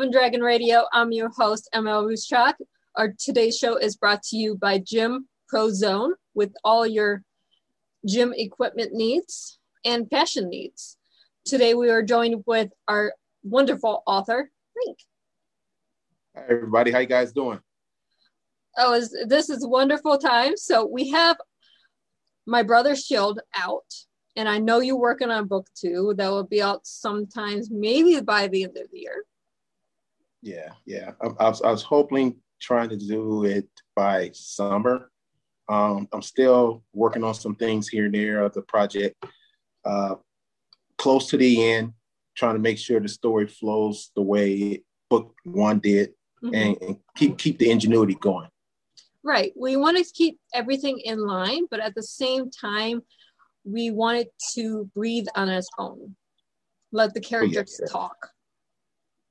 And Dragon Radio. I'm your host, ML Ruscsak. Our today's show is brought to you by Gym Pro Zone with all your gym equipment needs and fashion needs. Today we are joined with our wonderful author, Link. Hi everybody, how you guys doing? Oh, is, this is wonderful time. So we have my brother's shield out and I know you're working on book two that will be out sometimes, maybe by the end of the year. Yeah, yeah. I, I, was, I was hoping trying to do it by summer. Um, I'm still working on some things here and there of the project. Uh, close to the end, trying to make sure the story flows the way book one did, mm-hmm. and, and keep keep the ingenuity going. Right. We want to keep everything in line, but at the same time, we wanted to breathe on its own, let the characters oh, yes, talk.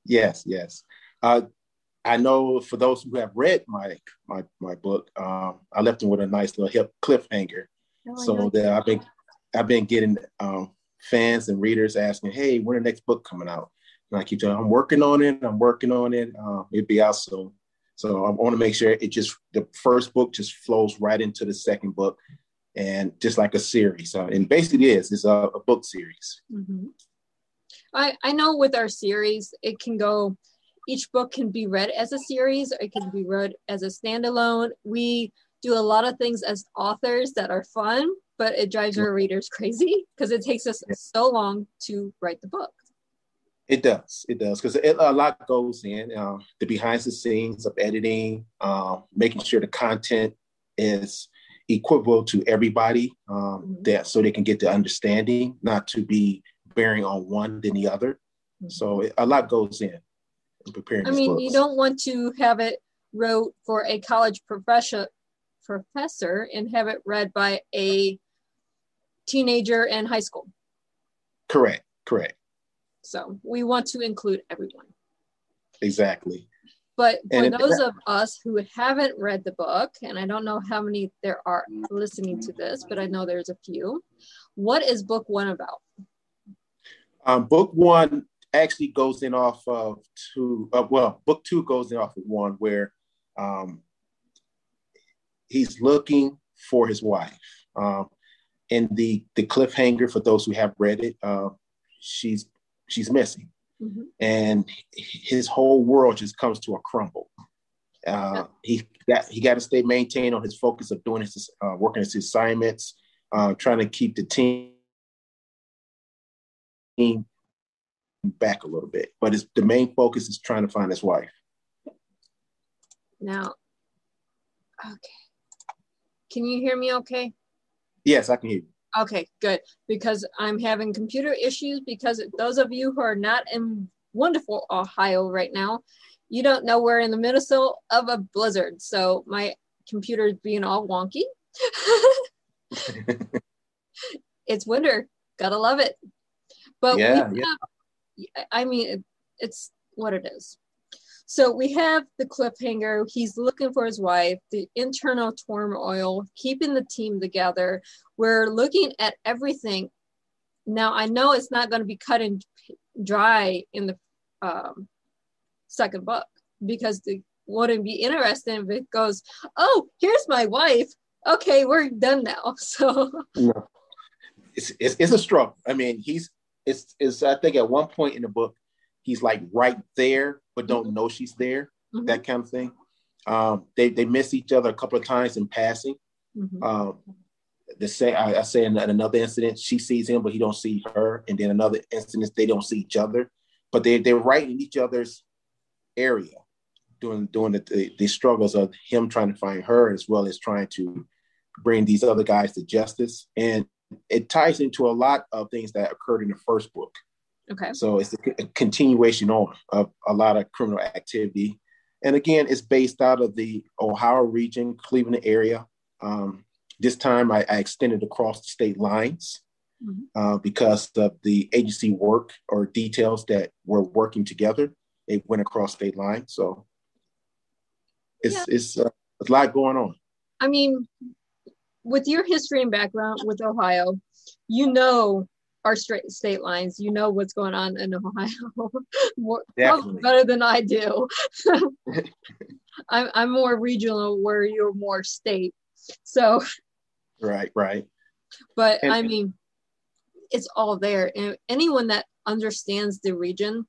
Yes, yes. Uh, I know for those who have read my my my book, um, I left them with a nice little hip cliffhanger, oh, so that I've been I've been getting um, fans and readers asking, "Hey, when the next book coming out?" And I keep telling, "I'm working on it. I'm working on it. Uh, it'll be out soon." So I want to make sure it just the first book just flows right into the second book, and just like a series. Uh, and basically, it is it's a, a book series. Mm-hmm. I I know with our series, it can go. Each book can be read as a series, or it can be read as a standalone. We do a lot of things as authors that are fun, but it drives our readers crazy because it takes us so long to write the book. It does. It does because a lot goes in uh, the behind the scenes of editing, uh, making sure the content is equivalent to everybody um, mm-hmm. that so they can get the understanding, not to be bearing on one than the other. Mm-hmm. So it, a lot goes in, in preparing. I mean, books. you don't want to have it wrote for a college professor professor and have it read by a teenager in high school. Correct. Correct. So we want to include everyone. Exactly. But for and those of us who haven't read the book, and I don't know how many there are listening to this, but I know there's a few. What is book one about? Um, book one actually goes in off of two. Uh, well, book two goes in off of one where um, he's looking for his wife. Um, and the the cliffhanger for those who have read it, uh, she's she's missing. Mm-hmm. And his whole world just comes to a crumble. Uh, he got he got to stay maintained on his focus of doing his uh, working his assignments, uh, trying to keep the team back a little bit. But it's, the main focus is trying to find his wife. Now, okay, can you hear me? Okay. Yes, I can hear you. Okay, good. Because I'm having computer issues because those of you who are not in wonderful Ohio right now, you don't know we're in the middle of a blizzard. So my computer is being all wonky. it's winter. Gotta love it. But yeah, yeah. I mean, it's what it is. So we have the cliffhanger. He's looking for his wife, the internal turmoil, keeping the team together. We're looking at everything. Now, I know it's not going to be cut and dry in the um, second book because it wouldn't be interesting if it goes, oh, here's my wife. Okay, we're done now. So, no. it's, it's, it's a struggle. I mean, he's, it's, it's, I think at one point in the book, he's like right there, but don't mm-hmm. know she's there, mm-hmm. that kind of thing. Um, they, they miss each other a couple of times in passing. Mm-hmm. Um, the say I, I say in another incident, she sees him, but he don't see her. And then another incident, they don't see each other, but they they're right in each other's area, doing doing the, the, the struggles of him trying to find her as well as trying to bring these other guys to justice. And it ties into a lot of things that occurred in the first book. Okay. So it's a, continuation on of a lot of criminal activity. And again, it's based out of the Ohio region, Cleveland area. Um, this time I, I, extended across the state lines mm-hmm. uh, because of the agency work or details that were working together. It went across state lines. So it's, yeah. it's uh, a lot going on. I mean, with your history and background with Ohio, you know our straight state lines. You know what's going on in Ohio more, better than I do. I'm, I'm more regional where you're more state. So, right, right. But and, I mean, it's all there. And anyone that understands the region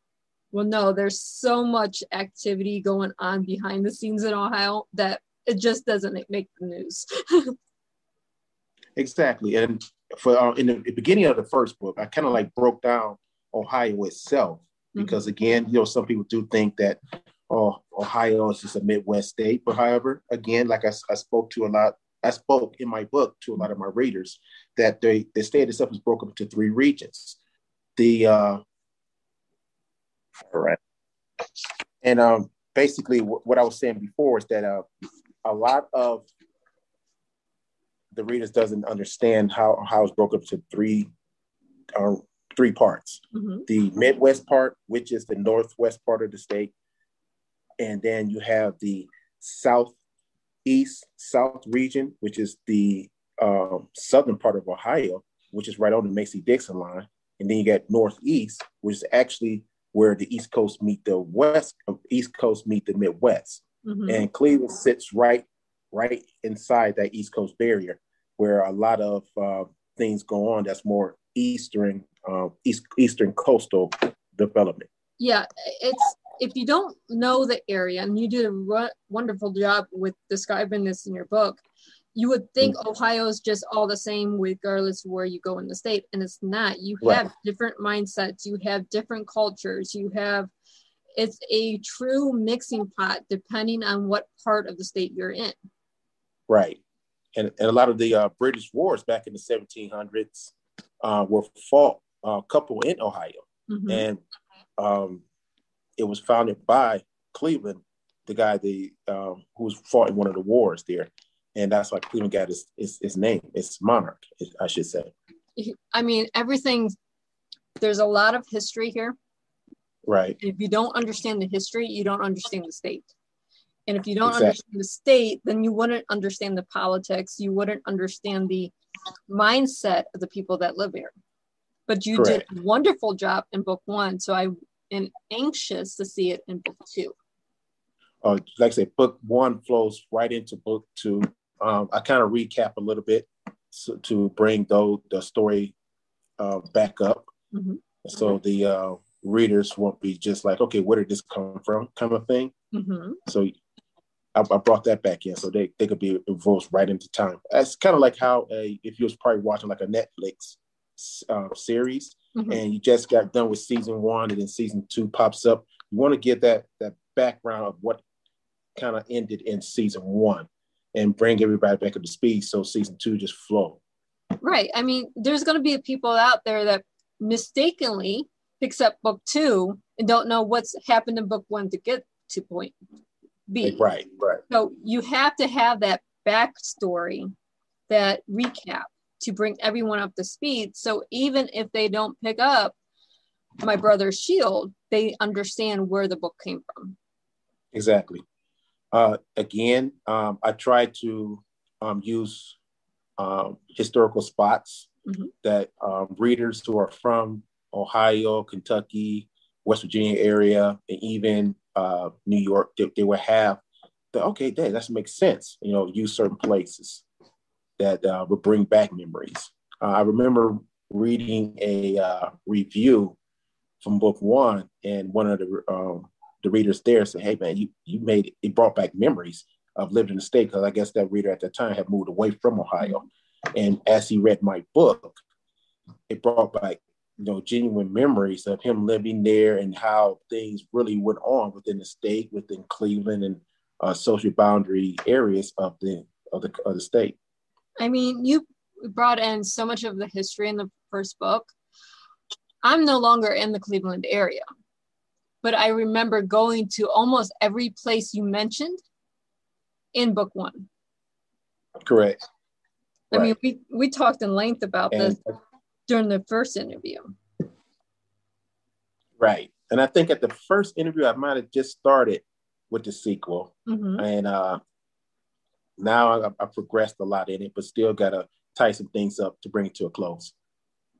will know there's so much activity going on behind the scenes in Ohio that it just doesn't make the news. exactly. And for uh, in the beginning of the first book, I kind of like broke down Ohio itself mm-hmm. because mm-hmm. again, you know, some people do think that oh, Ohio is just a Midwest state. But however, again, like I, I spoke to a lot, I spoke in my book to a lot of my readers that they, the state itself is broken into three regions. The uh, all right, and um, basically w- what I was saying before is that uh, a lot of the readers doesn't understand how how it's broken up to three uh, three parts. Mm-hmm. The Midwest part, which is the northwest part of the state, and then you have the southeast south region, which is the um, southern part of Ohio, which is right on the Mason-Dixon line, and then you get northeast, which is actually where the East Coast meet the West, East Coast meet the Midwest, mm-hmm. and Cleveland sits right right inside that East Coast barrier where a lot of uh, things go on that's more eastern uh, east eastern coastal development yeah it's if you don't know the area and you did a wonderful job with describing this in your book you would think mm-hmm. ohio is just all the same regardless of where you go in the state and it's not you have right. different mindsets you have different cultures you have it's a true mixing pot depending on what part of the state you're in right and, and a lot of the uh, British wars back in the 1700s uh, were fought a uh, couple in Ohio, mm-hmm. and um, it was founded by Cleveland, the guy the um, who was fought in one of the wars there, and that's why Cleveland got his, his, his name. It's monarch, I should say. I mean, everything. There's a lot of history here. Right. If you don't understand the history, you don't understand the state. And if you don't exactly. understand the state, then you wouldn't understand the politics. You wouldn't understand the mindset of the people that live here. But you Correct. did a wonderful job in book one. So I am anxious to see it in book two. Uh, like I say, book one flows right into book two. Um, I kind of recap a little bit so, to bring though the story uh, back up. Mm-hmm. So the uh, readers won't be just like, okay, where did this come from, kind of thing. Mm-hmm. So I, I, brought that back in so they, they could be involved right into time. It's kind of like how a, if you was probably watching like a Netflix uh, series mm-hmm. and you just got done with season one and then season two pops up, you want to get that that background of what kind of ended in season one and bring everybody back up to speed so season two just flow. Right. I mean, there's going to be people out there that mistakenly picks up book two and don't know what's happened in book one to get to point B. Right, right. So you have to have that backstory, that recap to bring everyone up to speed. So even if they don't pick up my brother's shield, they understand where the book came from. Exactly. Uh, again, um, I try to um, use um, historical spots mm-hmm. that um, readers who are from Ohio, Kentucky, West Virginia area, and even uh, New York, they, they would have the okay, that that makes sense. You know, use certain places that uh, would bring back memories. Uh, I remember reading a uh, review from book one, and one of the um, the readers there said, "Hey, man, you you made it, brought back memories of living in the state." Because I guess that reader at the time had moved away from Ohio, and as he read my book, it brought back you know, genuine memories of him living there and how things really went on within the state, within Cleveland and uh, social boundary areas of the of the of the state. I mean, you brought in so much of the history in the first book. I'm no longer in the Cleveland area, but I remember going to almost every place you mentioned in book one. Correct. I right. mean, we we talked in length about and, this during the first interview. Right. And I think at the first interview, I might have just started with the sequel. Mm-hmm. And uh, now I, I progressed a lot in it, but still got to tie some things up to bring it to a close.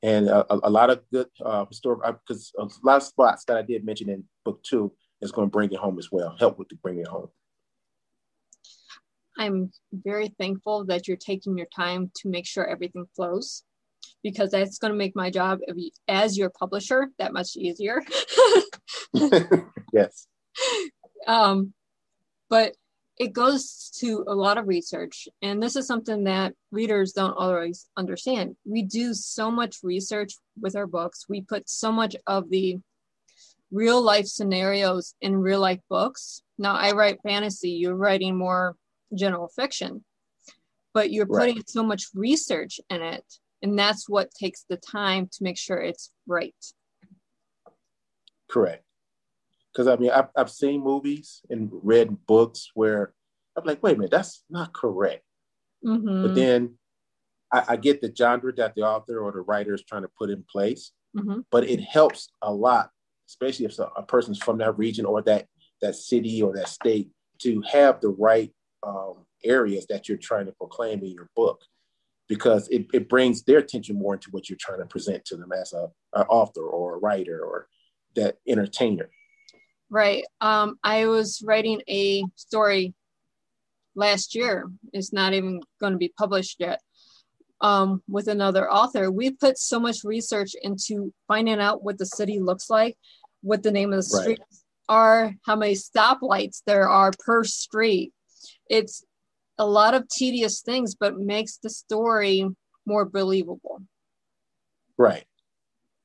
and a, a lot of good uh, historic because uh, a lot of spots that I did mention in book two is going to bring it home as well. Help with the bring it home. I'm very thankful that you're taking your time to make sure everything flows because that's going to make my job as your publisher that much easier. yes. Um, but it goes to a lot of research, and this is something that readers don't always understand. We do so much research with our books, we put so much of the real life scenarios in real life books. Now, I write fantasy, you're writing more general fiction, but you're putting right. so much research in it and that's what takes the time to make sure it's right correct because i mean I've, I've seen movies and read books where i'm like wait a minute that's not correct mm-hmm. but then I, I, get the genre that the author or the writer is trying to put in place mm-hmm. but it helps a lot especially if a person's from that region or that that city or that state to have the right um, areas that you're trying to proclaim in your book because it, it brings their attention more into what you're trying to present to them as a, an author or a writer or that entertainer. Right. Um, I was writing a story last year. It's not even going to be published yet. Um, with another author, we put so much research into finding out what the city looks like, what the name of the streets right. are, how many stoplights there are per street. It's a lot of tedious things, but makes the story more believable. Right.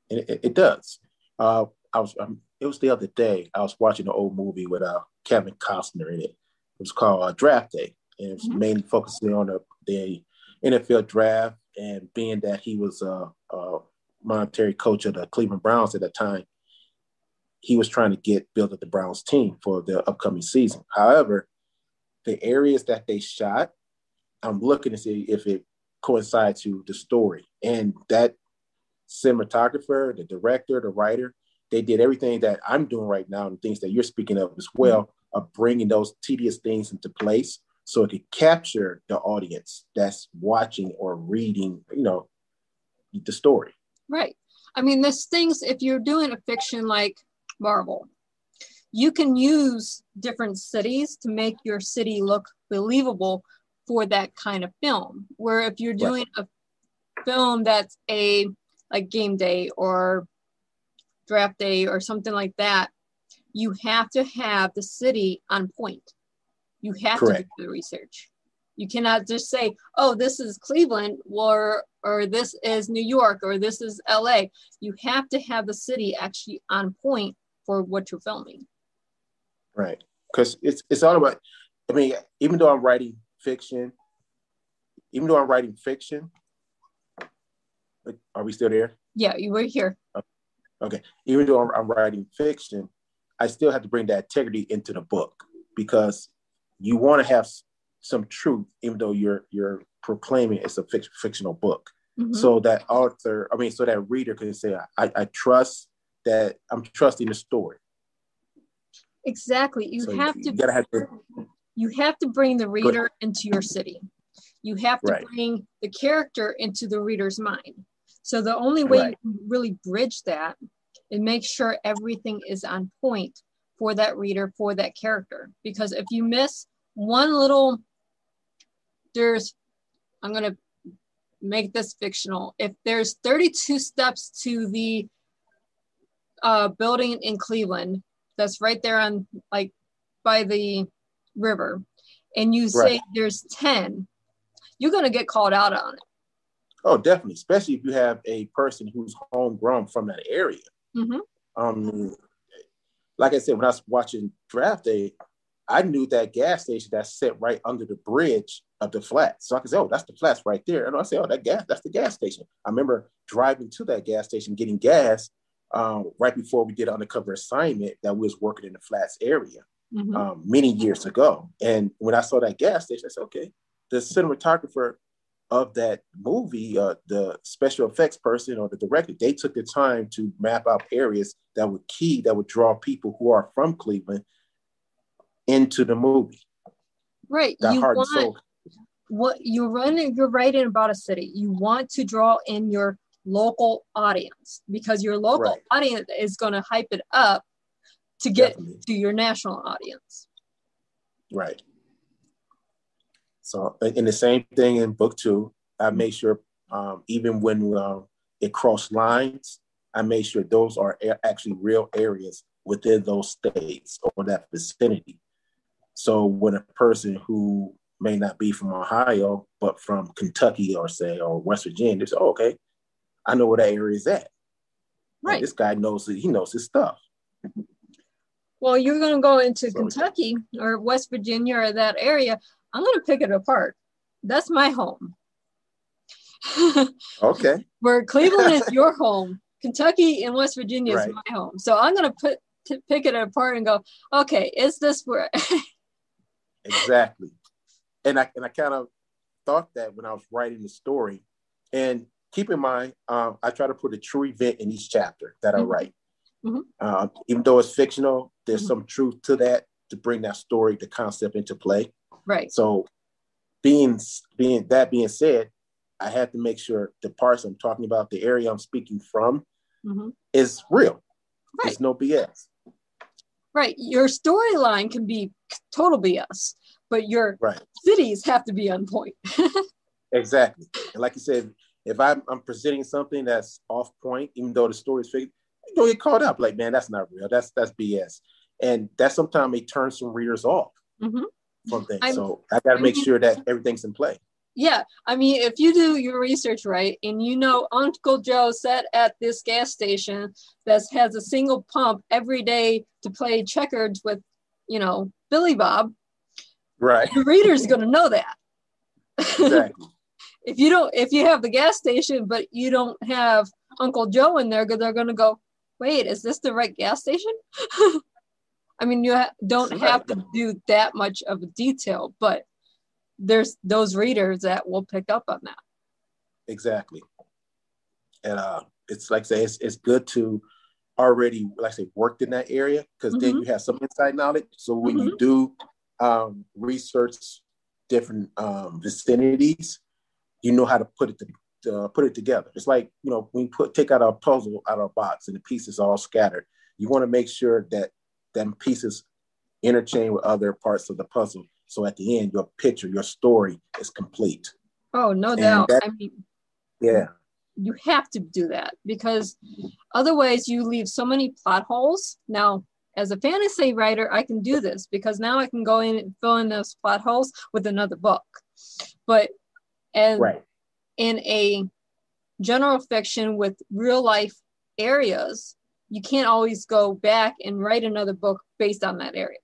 It, it, does. Uh, I was, um, it was the other day, I was watching an old movie with uh, Kevin Costner in it. It was called uh, Draft Day. And it was mm-hmm. mainly focusing on the, the, NFL draft and being that he was a, a monetary coach of the Cleveland Browns at the time, he was trying to get build up the Browns team for the upcoming season. However, the areas that they shot, I'm looking to see if it coincides to the story. And that cinematographer, the director, the writer, they did everything that I'm doing right now and things that you're speaking of as well, of bringing those tedious things into place so it could capture the audience that's watching or reading, you know, the story. Right. I mean, there's things, if you're doing a fiction like Marvel, you can use different cities to make your city look believable for that kind of film. Where if you're doing right. a film that's a like game day or draft day or something like that, you have to have the city on point. You have Correct. to do the research. You cannot just say, "Oh, this is Cleveland," or or this is New York, or this is LA. You have to have the city actually on point for what you're filming. Right. Because it's it's all about. I mean, even though I'm writing fiction, even though I'm writing fiction, are we still there? Yeah, you were here. Okay. Even though I'm, I'm writing fiction, I still have to bring that integrity into the book because you want to have some truth, even though you're you're proclaiming it's a fic- fictional book. Mm-hmm. So that author, I mean, so that reader can say, I, I trust that I'm trusting the story. Exactly. You so have you, to, you have to you have to bring the reader into your city. You have to right. bring the character into the reader's mind. So the only way right. you can really bridge that and make sure everything is on point for that reader, for that character. Because if you miss one little, there's, I'm going to make this fictional. If there's 32 steps to the uh, building in Cleveland, that's right there on like by the river. And you say right. there's 10 you're going to get called out on it. Oh definitely especially if you have a person who's homegrown from that area. Mm-hmm. um like i said when i was watching draft day i knew that gas station that's set right under the bridge of the flats. So i could say oh that's the flats right there. And i say oh that gas that's the gas station. I remember driving to that gas station getting gas um, right before we did an undercover assignment that we was working in the flats area mm-hmm. um, many years ago. And when I saw that gas station, I said, okay, the cinematographer of that movie, uh, the special effects person or the director, they took the time to map out areas that were key, that would draw people who are from Cleveland into the movie. Right. That you want, what you're running, you're writing about a city. You want to draw in your local audience because your local right. audience is going to hype it up to get Definitely. to your national audience. Right. So, in the same thing in book two, I made sure um, even when uh, it crossed lines, I made sure those are actually real areas within those states or that vicinity. So when a person who may not be from Ohio, but from Kentucky or say, or West Virginia, they say, oh, okay, I know where that area is at. Right. This guy knows it. he knows his stuff. Well, you're going to go into so, Kentucky or West Virginia or that area. I'm going to pick it apart. That's my home. okay. Where Cleveland is your home, Kentucky and West Virginia right. is my home. So I'm going to put to pick it apart and go, okay, is this where? exactly, and I and I kind of thought that when I was writing the story, and keep in mind, um, I try to put a true event in each chapter that mm-hmm. I write. Mm-hmm. Uh, even though it's fictional, there's mm-hmm. some truth to that to bring that story, the concept into play. Right. So, being being that being said, I have to make sure the parts I'm talking about, the area I'm speaking from, mm-hmm. is real. Right. It's no BS. Right. Your storyline can be total BS, but your right. cities have to be on point. exactly. And like you said, if I'm, I'm, presenting something that's off point, even though the story is fake, you don't get caught up. Like, man, that's not real. That's that's BS. And that sometimes may turn some readers off mm-hmm. from things. I'm, so I got to make sure that everything's in play. Yeah, I mean, if you do your research right and you know Uncle Joe sat at this gas station that has a single pump every day to play checkers with, you know, Billy Bob, right? The reader's going to know that. Exactly. If you don't, if you have the gas station but you don't have Uncle Joe in there, they're going to go, "Wait, is this the right gas station?" I mean, you ha- don't have to do that much of a detail, but there's those readers that will pick up on that. Exactly. And uh, it's like I say, it's, it's good to already, like I say, worked in that area because mm-hmm. then you have some inside knowledge. So when mm-hmm. you do um, research different um, vicinities, you know how to put it to, uh, put it together. It's like you know when you put take out a puzzle out of a box and the pieces are all scattered. You want to make sure that them pieces interchange with other parts of the puzzle so at the end, your picture, your story is complete. Oh, no and doubt. That, I mean, yeah. You have to do that because otherwise you leave so many plot holes. Now, as a fantasy writer, I can do this because now I can go in and fill in those plot holes with another book. But and right. in a general fiction with real life areas, you can't always go back and write another book based on that area.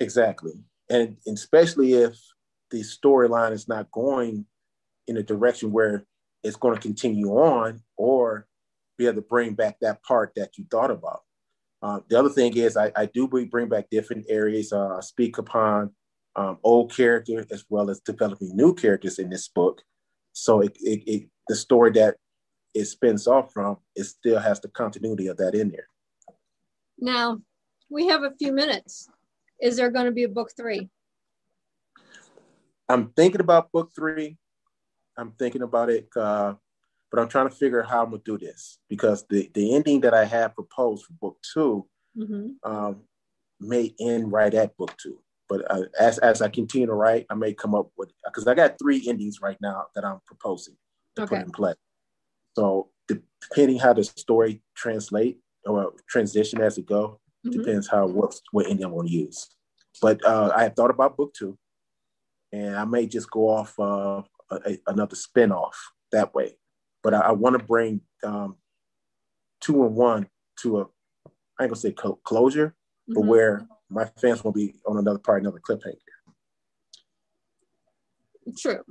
Exactly and, especially if the storyline is not going in a direction where it's going to continue on or be able to bring back that part that you thought about. Uh, the other thing is I, I do bring back different areas, uh, speak upon um, old characters as well as developing new characters in this book. So it, it, it, the story that it spins off from, it still has the continuity of that in there. Now, we have a few minutes. Is there going to be a book three? I'm thinking about book three. I'm thinking about it, uh, but I'm trying to figure out how I'm gonna do this because the the ending that I have proposed for book 2 mm-hmm. um, may end right at book two. But uh, as as I continue to write, I may come up with because I got three endings right now that I'm proposing to okay. put in play. So depending how the story translate or transition as it go, Mm-hmm. Depends how what what ending I'm going to use. But uh, I have thought about book two, and I may just go off uh, a, another spinoff that way. But I, I want to bring um, two and one to a I ain't gonna say closure, mm-hmm. but where my fans will be on another part, another cliffhanger. True.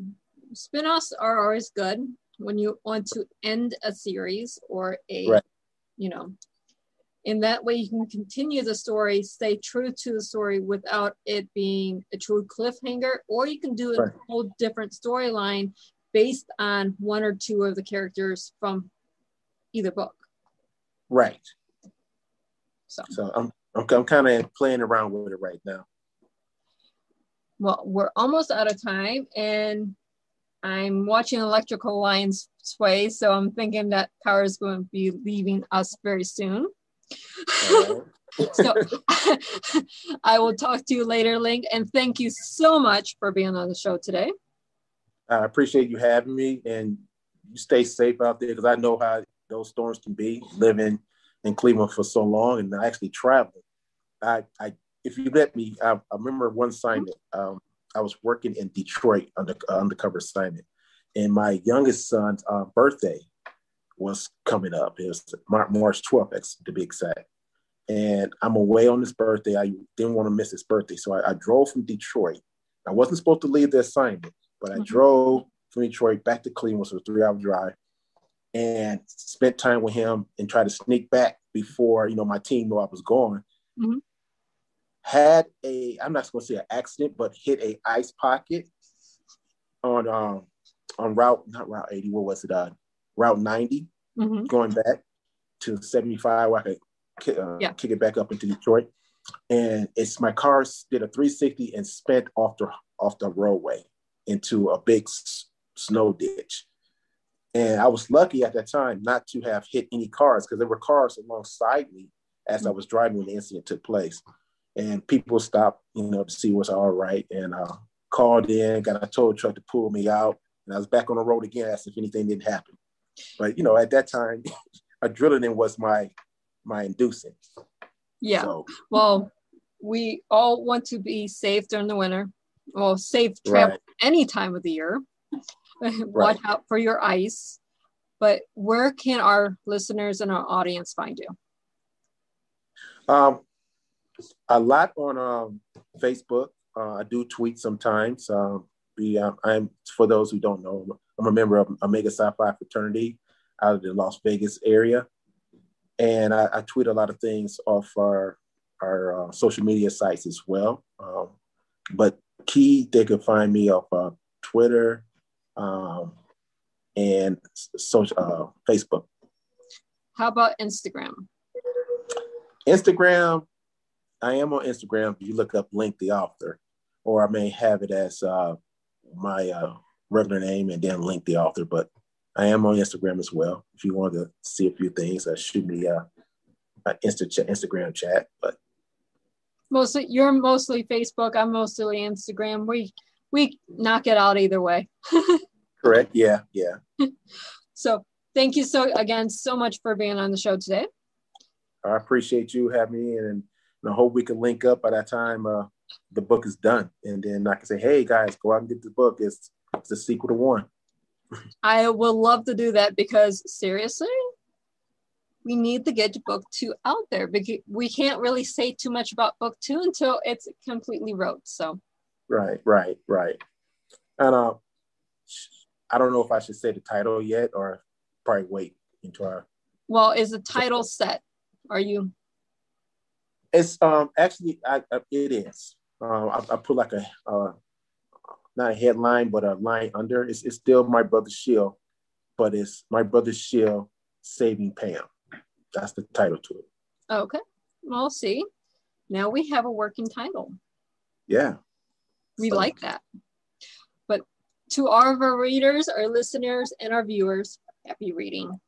Spinoffs are always good when you want to end a series or a right. you know in that way you can continue the story stay true to the story without it being a true cliffhanger or you can do a right. whole different storyline based on one or two of the characters from either book right so, so i'm i'm, I'm kind of playing around with it right now well we're almost out of time and I'm watching electrical lines sway, so I'm thinking that power is going to be leaving us very soon. so I will talk to you later, Link, and thank you so much for being on the show today. I appreciate you having me, and you stay safe out there because I know how those storms can be living in Cleveland for so long and I actually traveled. I, I if you let me, I, I remember one assignment. Um, I was working in Detroit under uh, undercover assignment, and my youngest son's uh, birthday was coming up. It was March 12th, to be exact. And I'm away on his birthday. I didn't want to miss his birthday, so I, I drove from Detroit. I wasn't supposed to leave the assignment, but I mm-hmm. drove from Detroit back to Cleveland, so it was a three-hour drive, and spent time with him and tried to sneak back before you know my team knew I was gone. Mm-hmm had a I'm not going to say an accident, but hit a ice pocket on um on route not route 80. What was it? Uh, route 90, mm-hmm. going back to 75. Where I could uh, yeah. kick it back up into Detroit, and it's my car did a 360 and spent off the off the roadway into a big s- snow ditch. And I was lucky at that time not to have hit any cars because there were cars alongside me as I mm-hmm. was driving when the incident took place and people stopped, you know, to see what's all right. And uh, called in, got a tow truck to pull me out, and I was back on the road again, asked if anything didn't happen. But you know, at that time, adrenaline was my my inducing. Yeah. So, well, we all want to be safe during the winter. Well, safe travel right. any time of the year. Watch out for your ice. But where can our listeners and our audience find you? Um, a lot on um, Facebook. Uh, I do tweet sometimes. Um, be, um, I'm for those who don't know, I'm a member of Omega Phi fraternity out of the Las Vegas area, and I, I tweet a lot of things off our our uh, social media sites as well. Um, but key, they can find me off uh, Twitter um, and social uh, Facebook. How about Instagram? Instagram, I am on Instagram. If You look up Link the author, or I may have it as uh, my uh, regular name and then Link the author. But I am on Instagram as well. If you want to see a few things, uh, shoot me a, a Insta ch- Instagram chat. But mostly, you're mostly Facebook. I'm mostly Instagram. We we knock it out either way. Correct. Yeah. Yeah. so thank you so again so much for being on the show today. I appreciate you having me and and I hope we can link up by that time uh, the book is done. And then I can say, hey guys, go out and get the book. It's it's the sequel to one. I will love to do that because seriously, we need to get book two out there because we can't really say too much about book two until it's completely wrote. So right, right, right. And uh, I don't know if I should say the title yet or probably wait until our well, is the title set? Are you it's um actually I, I it is. Um, I, I, put like a uh, not a headline, but a line under. It's, it's still my brother's shield, but it's my brother's shield saving Pam. That's the title to it. Okay, we'll see. Now we have a working title. Yeah, we so. like that. To all of our readers, our listeners, and our viewers, happy reading.